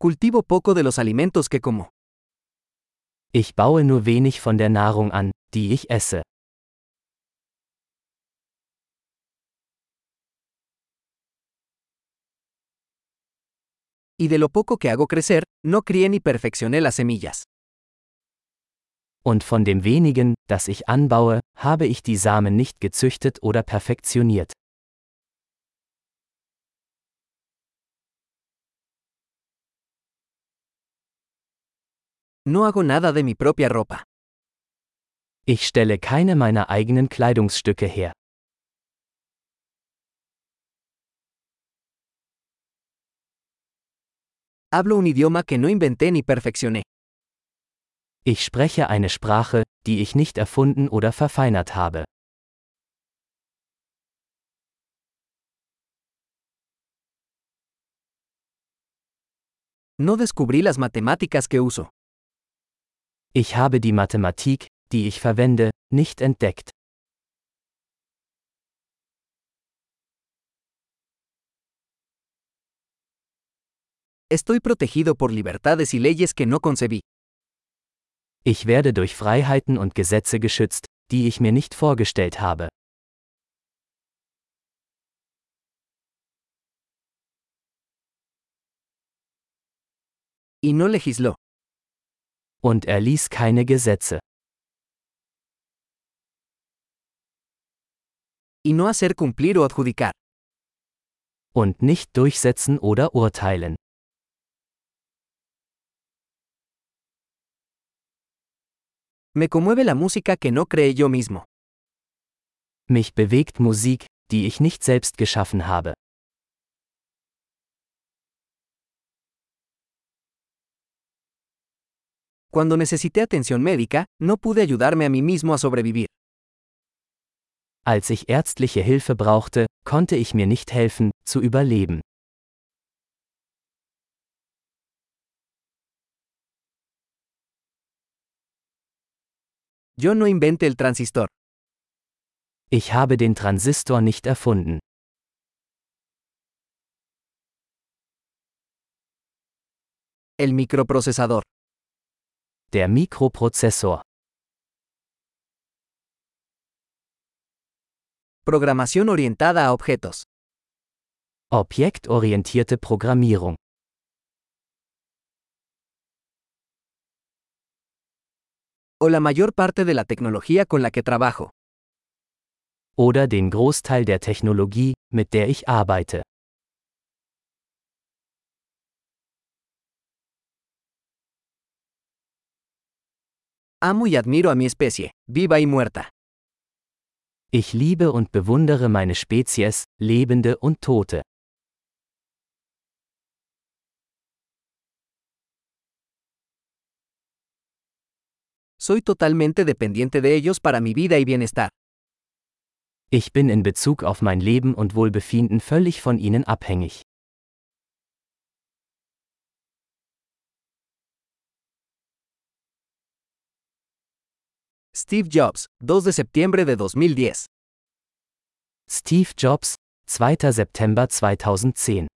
Cultivo poco de los alimentos que como. Ich baue nur wenig von der Nahrung an, die ich esse. Y de lo poco que hago crecer, no crié ni perfeccioné las semillas. Und von dem wenigen, das ich anbaue, habe ich die Samen nicht gezüchtet oder perfektioniert. No hago nada de mi propia ropa. Ich stelle keine meiner eigenen Kleidungsstücke her. Hablo un idioma que no inventé ni perfeccioné. Ich spreche eine Sprache, die ich nicht erfunden oder verfeinert habe. No descubrí las matemáticas que uso. Ich habe die Mathematik, die ich verwende, nicht entdeckt. Estoy protegido por libertades y leyes que no concebí. Ich werde durch Freiheiten und Gesetze geschützt, die ich mir nicht vorgestellt habe. Y no legisló. Und er ließ keine Gesetze. Y no hacer cumplir o adjudicar. Und nicht durchsetzen oder urteilen. Me conmueve la música que no creé yo mismo. Mich bewegt Musik, die ich nicht selbst geschaffen habe. Cuando necesité atención médica, no pude ayudarme a mí mismo a sobrevivir. Als ich ärztliche Hilfe brauchte, konnte ich mir nicht helfen, zu überleben. Yo no inventé el transistor. Ich habe den Transistor nicht erfunden. El microprocesador. Der Mikroprozessor. Programación orientada a objetos. Objektorientierte Programmierung. O la mayor parte de la tecnología con la que trabajo. Oder den Großteil der Technologie, mit der ich arbeite. Amo y admiro a mi especie, viva y muerta. Ich liebe und bewundere meine Spezies, Lebende und Tote. Soy totalmente dependiente de ellos para mi vida y bienestar. Ich bin in Bezug auf mein Leben und Wohlbefinden völlig von ihnen abhängig. Steve Jobs, 2 de septiembre de 2010. Steve Jobs, 2. September 2010